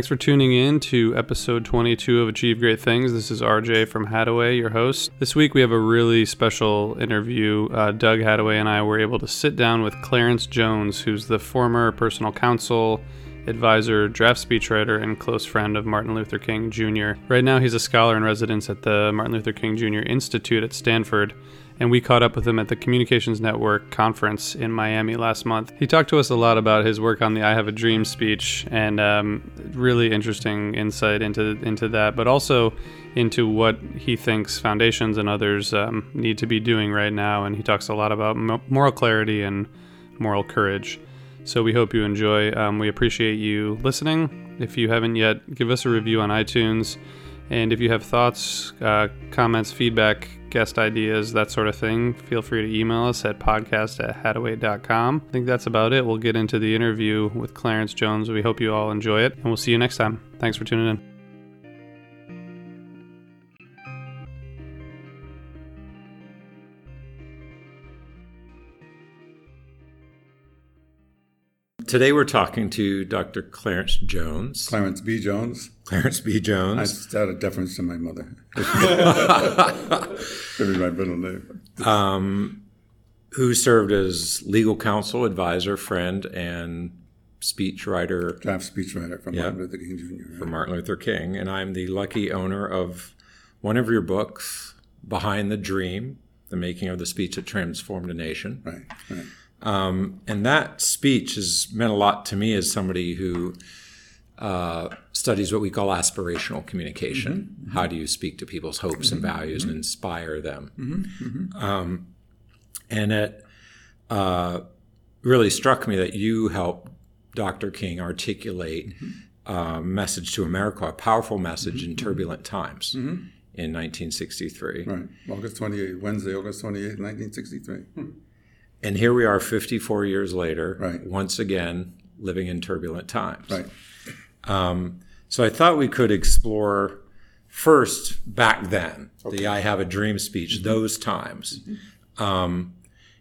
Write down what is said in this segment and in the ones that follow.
Thanks for tuning in to episode 22 of Achieve Great Things. This is RJ from Hattaway, your host. This week we have a really special interview. Uh, Doug Hattaway and I were able to sit down with Clarence Jones, who's the former personal counsel, advisor, draft speechwriter, and close friend of Martin Luther King Jr. Right now he's a scholar in residence at the Martin Luther King Jr. Institute at Stanford and we caught up with him at the Communications Network conference in Miami last month. He talked to us a lot about his work on the "I Have a Dream" speech, and um, really interesting insight into into that, but also into what he thinks foundations and others um, need to be doing right now. And he talks a lot about moral clarity and moral courage. So we hope you enjoy. Um, we appreciate you listening. If you haven't yet, give us a review on iTunes. And if you have thoughts, uh, comments, feedback, guest ideas, that sort of thing, feel free to email us at podcast at hattaway.com. I think that's about it. We'll get into the interview with Clarence Jones. We hope you all enjoy it, and we'll see you next time. Thanks for tuning in. Today we're talking to Dr. Clarence Jones. Clarence B. Jones. Clarence B. Jones. I just out of deference to my mother. Give me my middle name. Um, who served as legal counsel, advisor, friend, and speechwriter. Draft speechwriter for Martin Luther King Jr. Right? For Martin Luther King. And I'm the lucky owner of one of your books, Behind the Dream, The Making of the Speech That Transformed a Nation. Right, right. Um, and that speech has meant a lot to me as somebody who uh, studies what we call aspirational communication. Mm-hmm, mm-hmm. How do you speak to people's hopes mm-hmm, and values and mm-hmm. inspire them? Mm-hmm, mm-hmm. Um, and it uh, really struck me that you helped Dr. King articulate a message to America, a powerful message in turbulent times. In 1963. Right. August 28, Wednesday, August 28, 1963. And here we are 54 years later, right. once again, living in turbulent times. Right. Um, so I thought we could explore first back then, okay. the I Have a Dream speech, mm-hmm. those times, mm-hmm. um,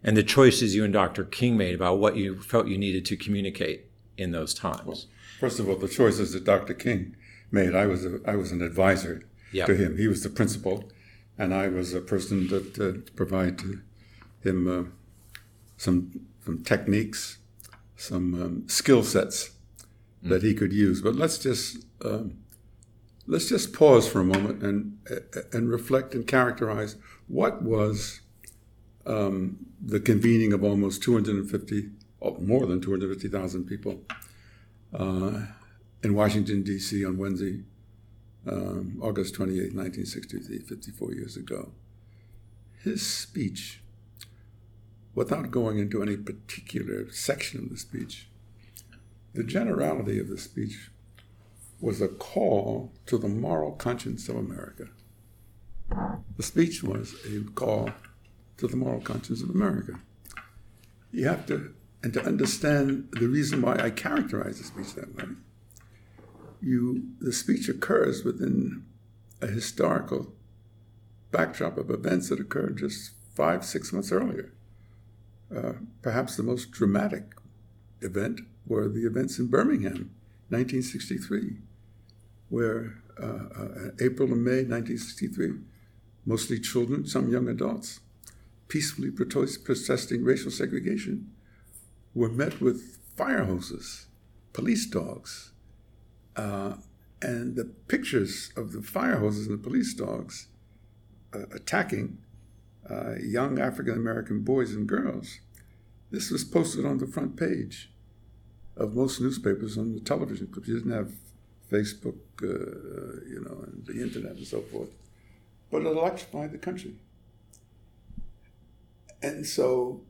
and the choices you and Dr. King made about what you felt you needed to communicate in those times. Well, first of all, the choices that Dr. King made, I was, a, I was an advisor yep. to him. He was the principal, and I was a person that uh, provided him. Uh, some some techniques, some um, skill sets that he could use. But let's just um, let's just pause for a moment and and reflect and characterize what was um, the convening of almost 250, more than 250,000 people uh, in Washington D.C. on Wednesday, um, August 28, 1963, 54 years ago. His speech without going into any particular section of the speech, the generality of the speech was a call to the moral conscience of America. The speech was a call to the moral conscience of America. You have to, and to understand the reason why I characterize the speech that way, you, the speech occurs within a historical backdrop of events that occurred just five, six months earlier. Uh, perhaps the most dramatic event were the events in Birmingham, 1963, where uh, uh, April and May 1963, mostly children, some young adults, peacefully protesting racial segregation, were met with fire hoses, police dogs, uh, and the pictures of the fire hoses and the police dogs uh, attacking uh, young African American boys and girls. This was posted on the front page of most newspapers on the television clips. You didn't have Facebook, uh, you know, and the internet and so forth. But it electrified the country. And so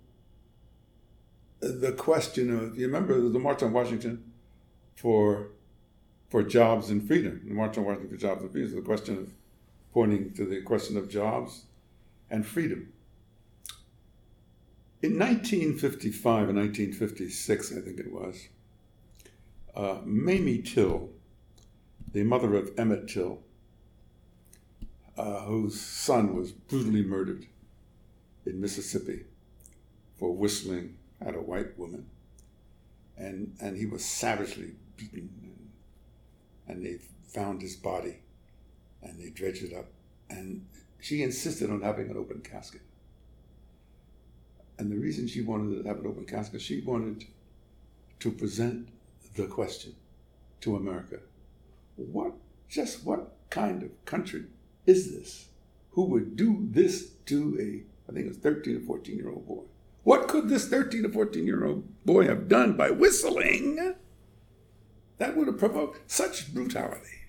the question of, you remember the March on Washington for for jobs and freedom, the March on Washington for jobs and freedom, the question of pointing to the question of jobs and freedom. In 1955 and 1956, I think it was, uh, Mamie Till, the mother of Emmett Till, uh, whose son was brutally murdered in Mississippi for whistling at a white woman. And, and he was savagely beaten. and they found his body and they dredged it up. And she insisted on having an open casket. And the reason she wanted to have an open casket, she wanted to present the question to America. What, just what kind of country is this who would do this to a, I think it was 13 or 14 year old boy? What could this 13 or 14 year old boy have done by whistling that would have provoked such brutality?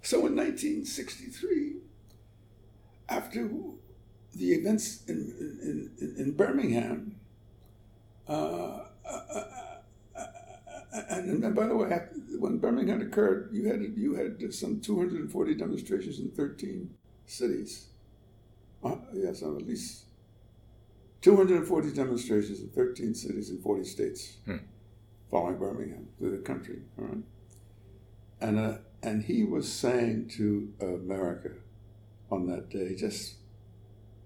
So in 1963, after the events in, in, in Birmingham, uh, uh, uh, uh and, and, by the way, when Birmingham occurred, you had you had some 240 demonstrations in 13 cities. Uh, yes, at least 240 demonstrations in 13 cities in 40 states, hmm. following Birmingham through the country. All right, and uh, and he was saying to America on that day, just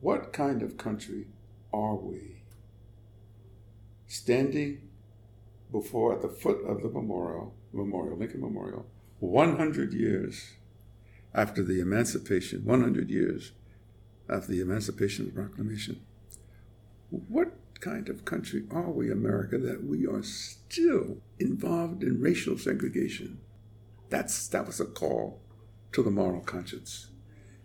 what kind of country are we? Standing before at the foot of the memorial, memorial, Lincoln Memorial, 100 years after the emancipation, 100 years after the Emancipation Proclamation. What kind of country are we, America, that we are still involved in racial segregation? That's that was a call to the moral conscience.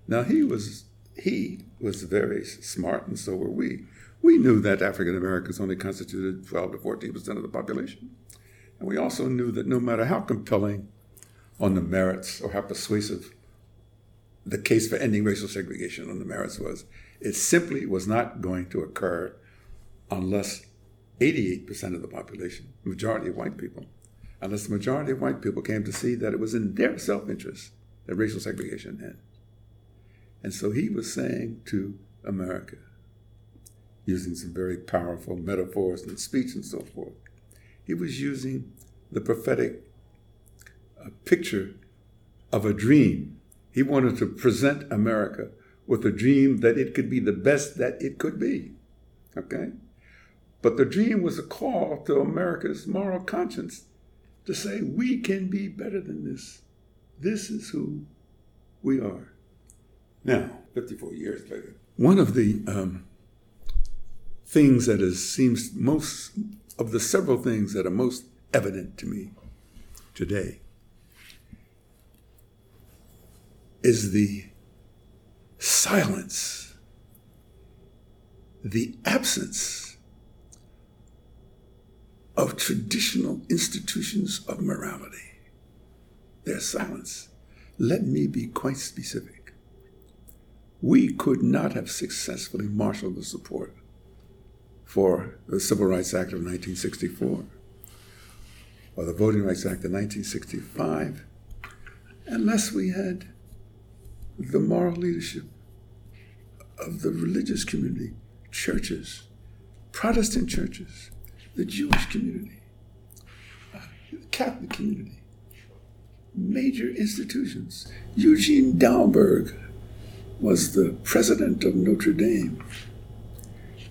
Now he was he was very smart, and so were we. We knew that African Americans only constituted 12 to 14 percent of the population, and we also knew that no matter how compelling on the merits or how persuasive the case for ending racial segregation on the merits was, it simply was not going to occur unless 88% of the population, majority of white people, unless the majority of white people came to see that it was in their self interest that racial segregation end. And so he was saying to America, using some very powerful metaphors and speech and so forth, he was using the prophetic uh, picture of a dream. He wanted to present America with a dream that it could be the best that it could be. Okay? But the dream was a call to America's moral conscience to say, we can be better than this. This is who we are. Now, 54 years later, one of the um, things that is, seems most, of the several things that are most evident to me today is the silence, the absence of traditional institutions of morality. Their silence. Let me be quite specific. We could not have successfully marshaled the support for the Civil Rights Act of 1964 or the Voting Rights Act of 1965 unless we had the moral leadership of the religious community, churches, Protestant churches, the Jewish community, uh, the Catholic community, major institutions. Eugene Dahlberg was the president of Notre Dame.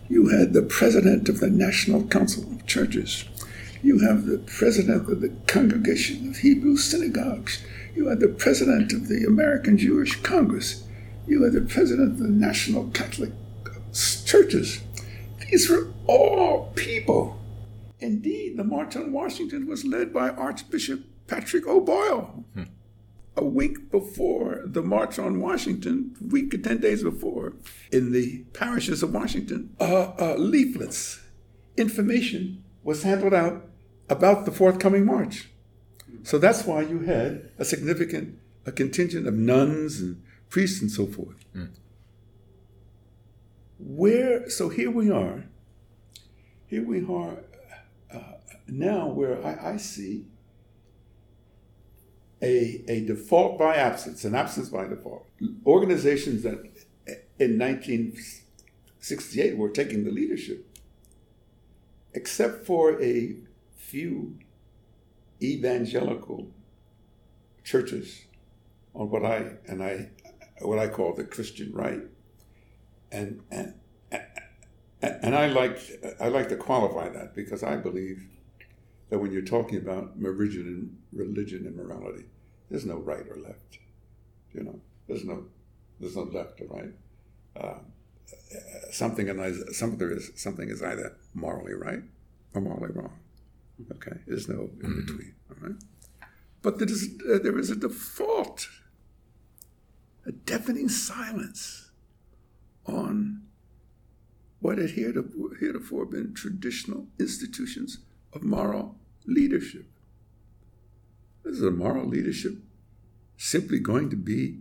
You had the president of the National Council of Churches. You have the president of the Congregation of Hebrew Synagogues. You had the president of the American Jewish Congress. You had the president of the National Catholic Churches. These were all people Indeed, the March on Washington was led by Archbishop Patrick O'Boyle. Hmm. A week before the March on Washington, week or 10 days before, in the parishes of Washington, uh, uh, leaflets, information was handed out about the forthcoming march. So that's why you had a significant a contingent of nuns and priests and so forth. Mm. Where so here we are. Here we are now where I, I see a, a default by absence, an absence by default. Organizations that in 1968 were taking the leadership, except for a few evangelical churches on what I and I what I call the Christian right, and and and I like I like to qualify that because I believe that when you're talking about religion and religion and morality, there's no right or left. You know, there's no there's no left or right. Uh, something is something is something is either morally right or morally wrong. Okay, there's no in mm-hmm. between. All right, but there is uh, there is a default, a deafening silence on what had heretofore been traditional institutions of moral leadership. Is a moral leadership simply going to be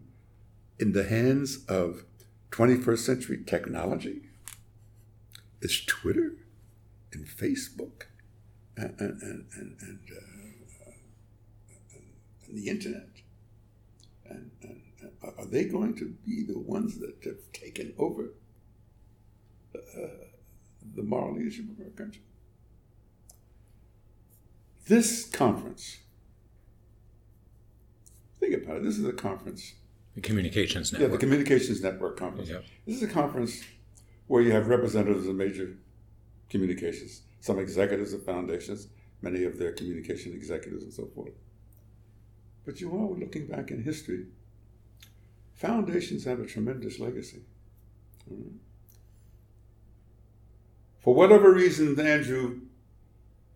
in the hands of 21st century technology? Is Twitter and Facebook and, and, and, and, uh, and the internet? And, and, are they going to be the ones that have taken over uh, the moral leadership of our country? This conference, think about it, this is a conference. The Communications Network. Yeah, the Communications Network conference. Yep. This is a conference where you have representatives of major communications, some executives of foundations, many of their communication executives and so forth. But you are looking back in history. Foundations have a tremendous legacy. Mm-hmm. For whatever reason, Andrew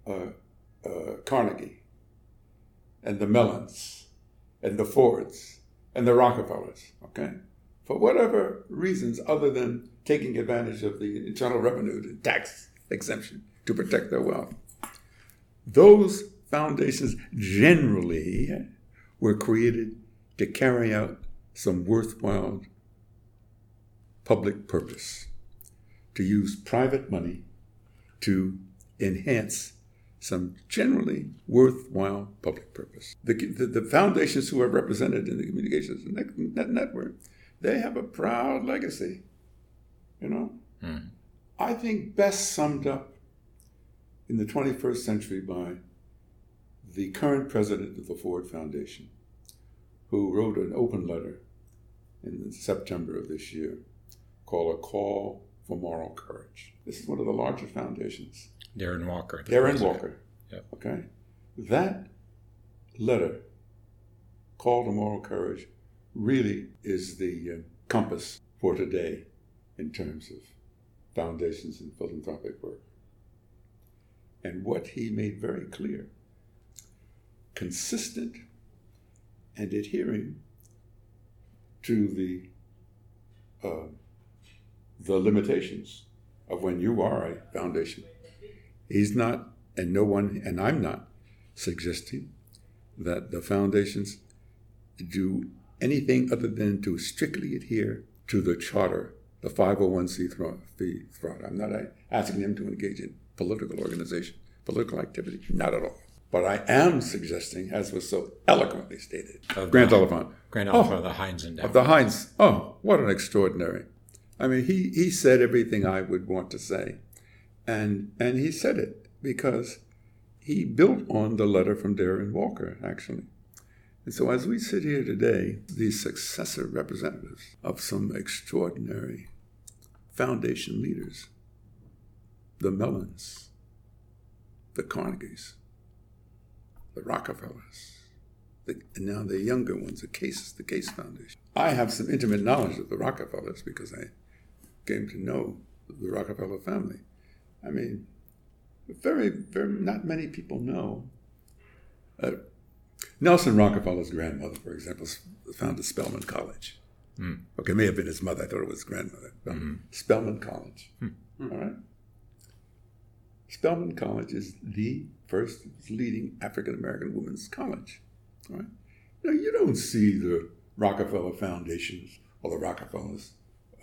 uh, uh, Carnegie and the Mellons and the Fords and the Rockefellers, okay? For whatever reasons other than taking advantage of the internal revenue tax exemption to protect their wealth. Those foundations generally were created to carry out some worthwhile public purpose, to use private money to enhance some generally worthwhile public purpose. The, the, the, foundations who are represented in the communications net network, they have a proud legacy, you know. Mm. I think best summed up in the 21st century by the current president of the Ford Foundation, who wrote an open letter in September of this year called A Call for Moral Courage. This is one of the larger foundations Darren Walker. Darren president. Walker. Yep. Okay. That letter, call to moral courage, really is the uh, compass for today in terms of foundations and philanthropic work. And what he made very clear consistent and adhering to the uh, the limitations of when you are a foundation He's not, and no one, and I'm not suggesting that the foundations do anything other than to strictly adhere to the charter, the 501c3 fraud. I'm not asking them to engage in political organization, political activity, not at all. But I am suggesting, as was so eloquently stated, of Grant Oliphant. Grant oh, Oliphant oh, of the Heinz Endowment. Of the Heinz. Oh, what an extraordinary. I mean, he, he said everything I would want to say. And, and he said it because he built on the letter from Darren Walker, actually. And so, as we sit here today, these successor representatives of some extraordinary foundation leaders, the Mellons, the Carnegies, the Rockefellers, the, and now the younger ones, the Case, the Case Foundation. I have some intimate knowledge of the Rockefellers because I came to know the Rockefeller family. I mean, very, very, not many people know. Uh, Nelson Rockefeller's grandmother, for example, founded Spelman College. Mm. Okay, may have been his mother. I thought it was his grandmother. Mm-hmm. Spelman College. Mm-hmm. All right. Spelman College is the first leading African American women's college. All right. Now you don't see the Rockefeller Foundations or the Rockefellers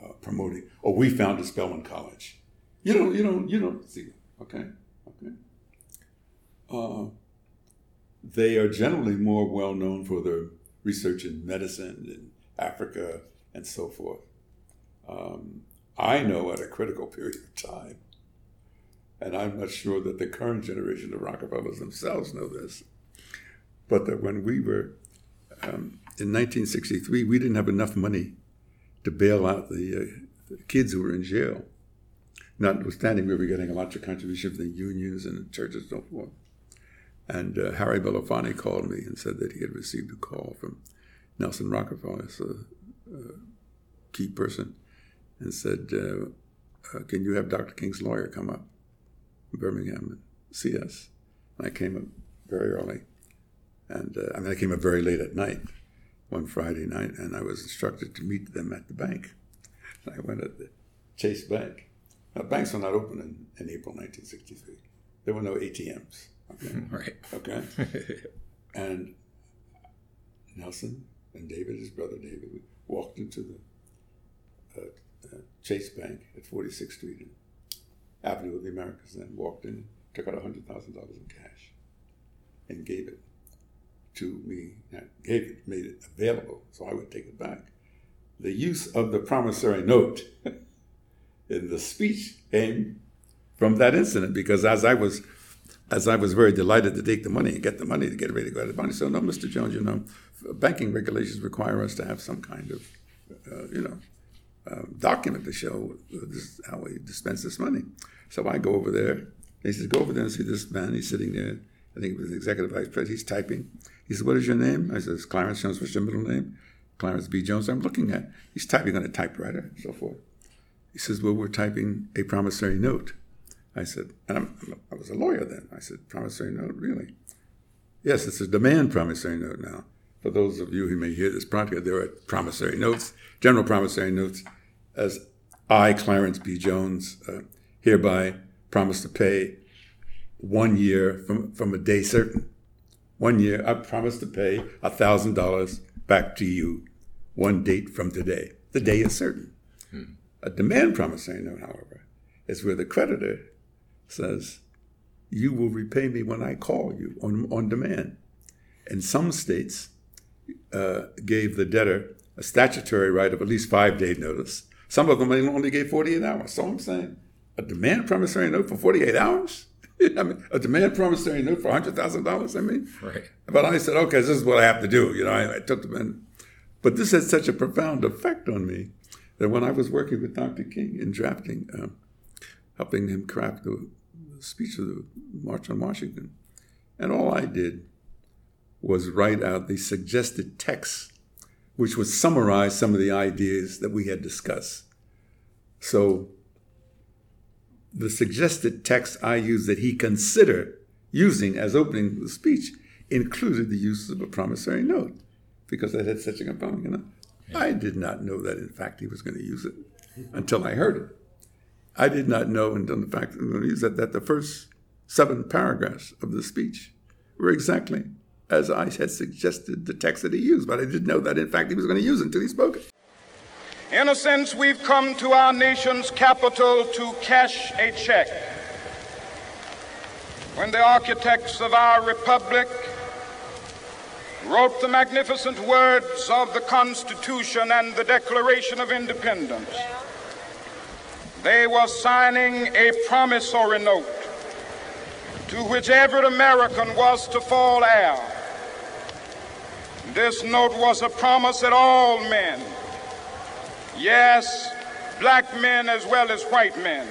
uh, promoting. Oh, we founded Spelman College. You don't, you don't, you don't see. Okay, okay. Uh, they are generally more well known for their research in medicine in Africa and so forth. Um, I know at a critical period of time, and I'm not sure that the current generation of Rockefellers themselves know this, but that when we were um, in 1963, we didn't have enough money to bail out the, uh, kids who were in jail notwithstanding we were getting a lot of contributions from the unions and the churches and so forth. And uh, Harry Belafonte called me and said that he had received a call from Nelson Rockefeller, a, a key person, and said, uh, uh, "Can you have Dr. King's lawyer come up in Birmingham and see us?" And I came up very early, and uh, I mean I came up very late at night one Friday night, and I was instructed to meet them at the bank. And I went at the Chase Bank. Now, banks were not open in, in April 1963. There were no ATMs. Okay. Right. Okay. and Nelson and David, his brother David, walked into the uh, uh, Chase Bank at 46th Street and Avenue of the Americas, and walked in, took out $100,000 in cash, and gave it to me, and gave it, made it available, so I would take it back. The use of the promissory note in the speech came from that incident because as I was as I was very delighted to take the money and get the money to get ready to go to the bank, so no, Mr. Jones, you know, banking regulations require us to have some kind of, uh, you know, uh, document to show how we dispense this money. So I go over there. He says, go over there and see this man. He's sitting there. I think it was the executive vice president. He's typing. He says, what is your name? I says, Clarence Jones. What's your middle name? Clarence B. Jones. I'm looking at. He's typing on a typewriter and so forth. He says, well, we're typing a promissory note. I said, and I'm, i was a lawyer then. I said, promissory note, really? Yes, it's a demand promissory note now. For those of you who may hear this podcast, there are promissory notes, general promissory notes, as I, Clarence B. Jones, uh, hereby promise to pay one year from, from a day certain. One year, I promise to pay $1,000 back to you one date from today. The day is certain. Hmm. A demand promissory note, however, is where the creditor says, You will repay me when I call you on, on demand. And some states uh, gave the debtor a statutory right of at least five day notice. Some of them only gave 48 hours. So I'm saying a demand promissory note for 48 hours? I mean, a demand promissory note for $100,000, I mean? Right. But I said, okay, this is what I have to do. You know, I, I took them in. But this had such a profound effect on me that when I was working with Dr. King in drafting, um, helping him craft the speech of the March on Washington. And all I did was write out the suggested text, which would summarize some of the ideas that we had discussed. So the suggested text I used that he considered using as opening the speech included the use of a promissory note because that had such a component. You. I did not know that in fact he was going to use it until I heard it. I did not know until the fact that, that the first seven paragraphs of the speech were exactly as I had suggested the text that he used, but I didn't know that in fact he was going to use it until he spoke it. In a sense, we've come to our nation's capital to cash a check. When the architects of our republic wrote the magnificent words of the Constitution and the Declaration of Independence, they were signing a promissory note to which every American was to fall heir. This note was a promise that all men, yes, black men as well as white men,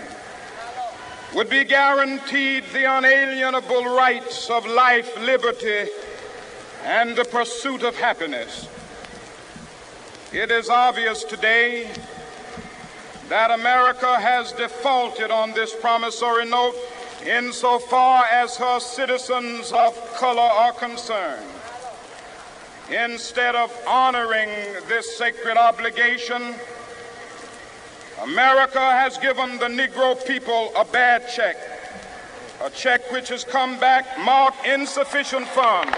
would be guaranteed the unalienable rights of life, liberty, and the pursuit of happiness. It is obvious today that America has defaulted on this promissory note insofar as her citizens of color are concerned. Instead of honoring this sacred obligation, America has given the Negro people a bad check, a check which has come back marked insufficient funds.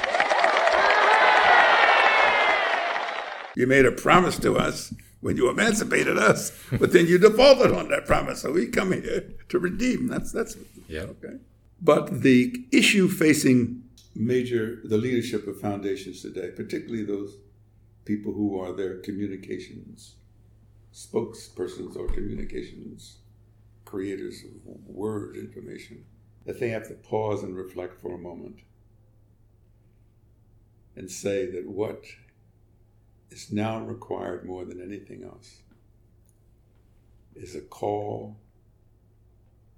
You made a promise to us when you emancipated us, but then you defaulted on that promise. So we come here to redeem. That's that's yeah. Okay. But the issue facing major the leadership of foundations today, particularly those people who are their communications spokespersons or communications creators of word information, that they have to pause and reflect for a moment and say that what is now required more than anything else is a call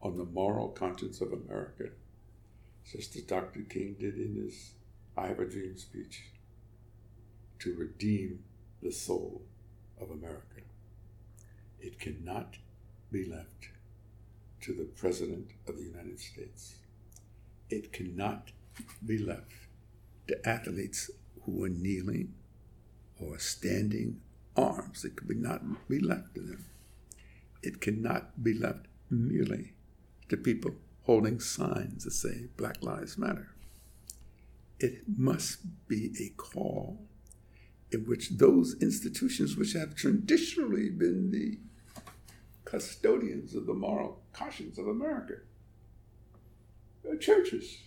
on the moral conscience of America just as Dr. King did in his I Have a Dream speech, to redeem the soul of America. It cannot be left to the President of the United States. It cannot be left to athletes who are kneeling or standing arms. It could not be left to them. It cannot be left merely to people holding signs that say Black Lives Matter. It must be a call in which those institutions which have traditionally been the custodians of the moral conscience of America, uh, churches,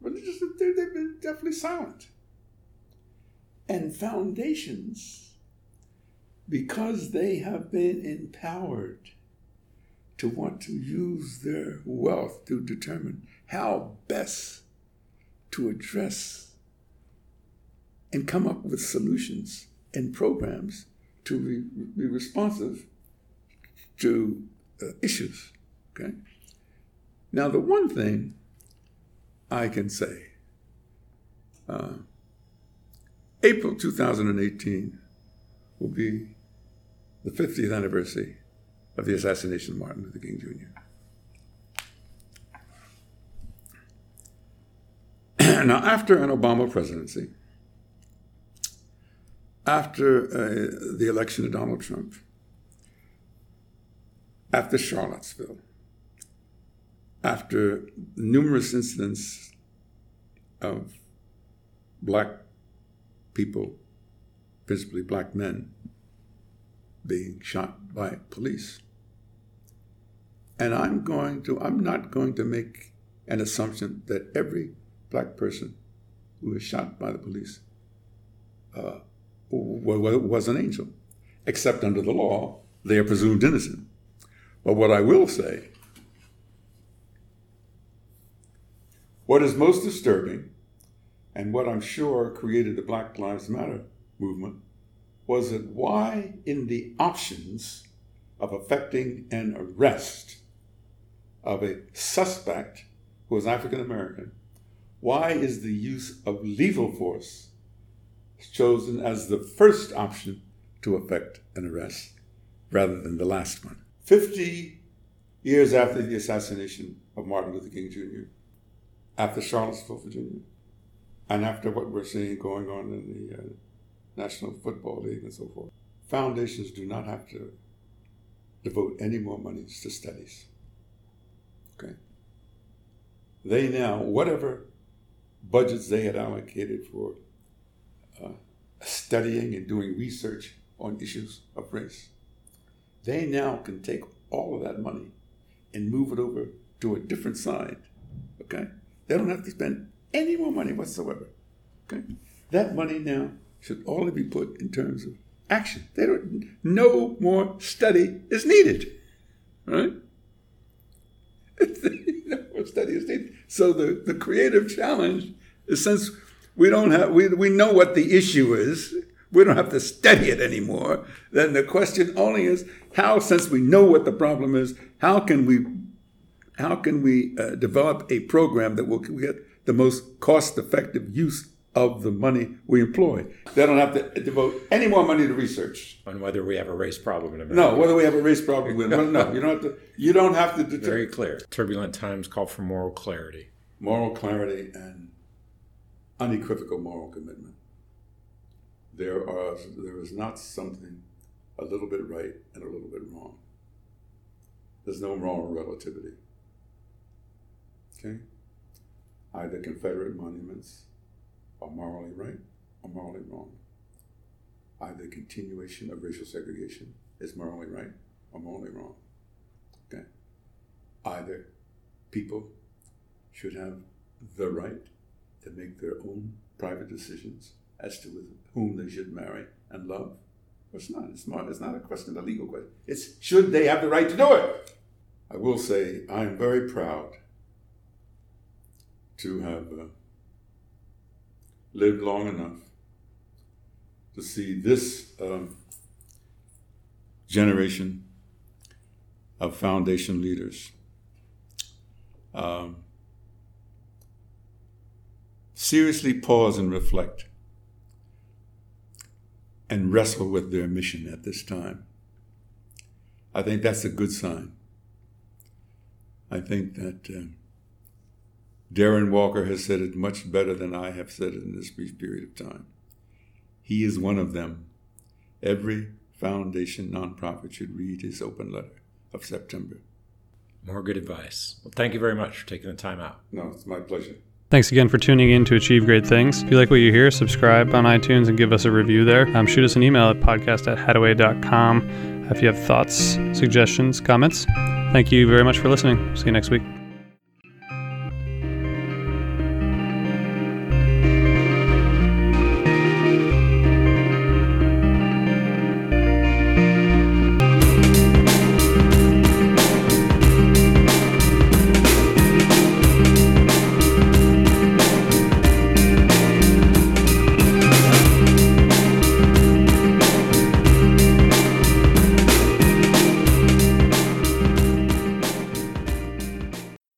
religious, they've been definitely silent. And foundations, because they have been empowered to want to use their wealth to determine how best to address and come up with solutions and programs to be, be responsive to uh, issues. Okay. Now, the one thing I can say, uh, April 2018 will be the 50th anniversary of the assassination of Martin Luther King Jr. now, after an Obama presidency, after uh, the election of Donald Trump, after Charlottesville, after numerous incidents of black people, principally black men, being shot by police. And I'm going to, I'm not going to make an assumption that every black person who was shot by the police uh, was an angel. Except under the law, they are presumed innocent. But what I will say, what is most disturbing, and what I'm sure created the Black Lives Matter movement, was that why in the options of effecting an arrest of a suspect who is African American, why is the use of lethal force chosen as the first option to effect an arrest rather than the last one. 50 years after the assassination of Martin Luther King Jr., after Charlottesville, Virginia, and after what we're seeing going on in the uh, National Football League and so forth, foundations do not have to devote any more monies to studies. Okay? They now, whatever budgets they had allocated for uh, studying and doing research on issues of race. They now can take all of that money and move it over to a different side. Okay? They don't have to spend any more money whatsoever. Okay? That money now should only be put in terms of action. They don't no more study is needed. Right? no more study is needed. So the, the creative challenge is since we don't have we, we know what the issue is we don't have to study it anymore then the question only is how since we know what the problem is how can we how can we uh, develop a program that will get the most cost effective use of the money we employ. They don't have to devote any more money to research on whether we have a race problem in America. No, whether we have a race problem. no, no, you don't have to. You don't have to. Deter- Very clear. Turbulent times call for moral clarity. Moral clarity and unequivocal moral commitment. There are there is not something a little bit right and a little bit wrong. There's no moral relativity. Okay? Either Confederate monuments are morally right or morally wrong. Either continuation of racial segregation is morally right or morally wrong. Okay? Either people should have the right to make their own private decisions as to whom they should marry and love. It's not. It's not, it's not a question, a legal question. It's should they have the right to do it? I will say I am very proud to have uh, lived long enough to see this um, generation of foundation leaders um, seriously pause and reflect and wrestle with their mission at this time. I think that's a good sign. I think that uh, Darren Walker has said it much better than I have said it in this brief period of time. He is one of them. Every foundation nonprofit should read his open letter of September. More good advice. Well, thank you very much for taking the time out. No, it's my pleasure. Thanks again for tuning in to Achieve Great Things. If you like what you hear, subscribe on iTunes and give us a review there. Um, shoot us an email at podcast at hattaway.com if you have thoughts, suggestions, comments. Thank you very much for listening. See you next week.